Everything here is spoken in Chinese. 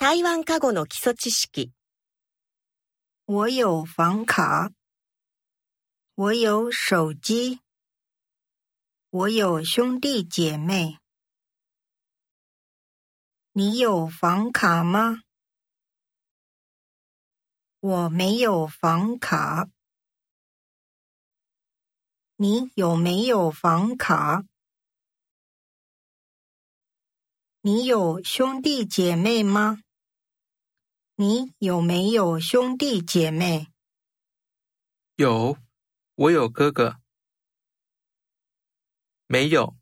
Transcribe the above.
台湾家语の基礎知識。我有房卡。我有手机。我有兄弟姐妹。你有房卡吗？我没有房卡。你有没有房卡？你有兄弟姐妹吗？你有没有兄弟姐妹？有，我有哥哥。没有。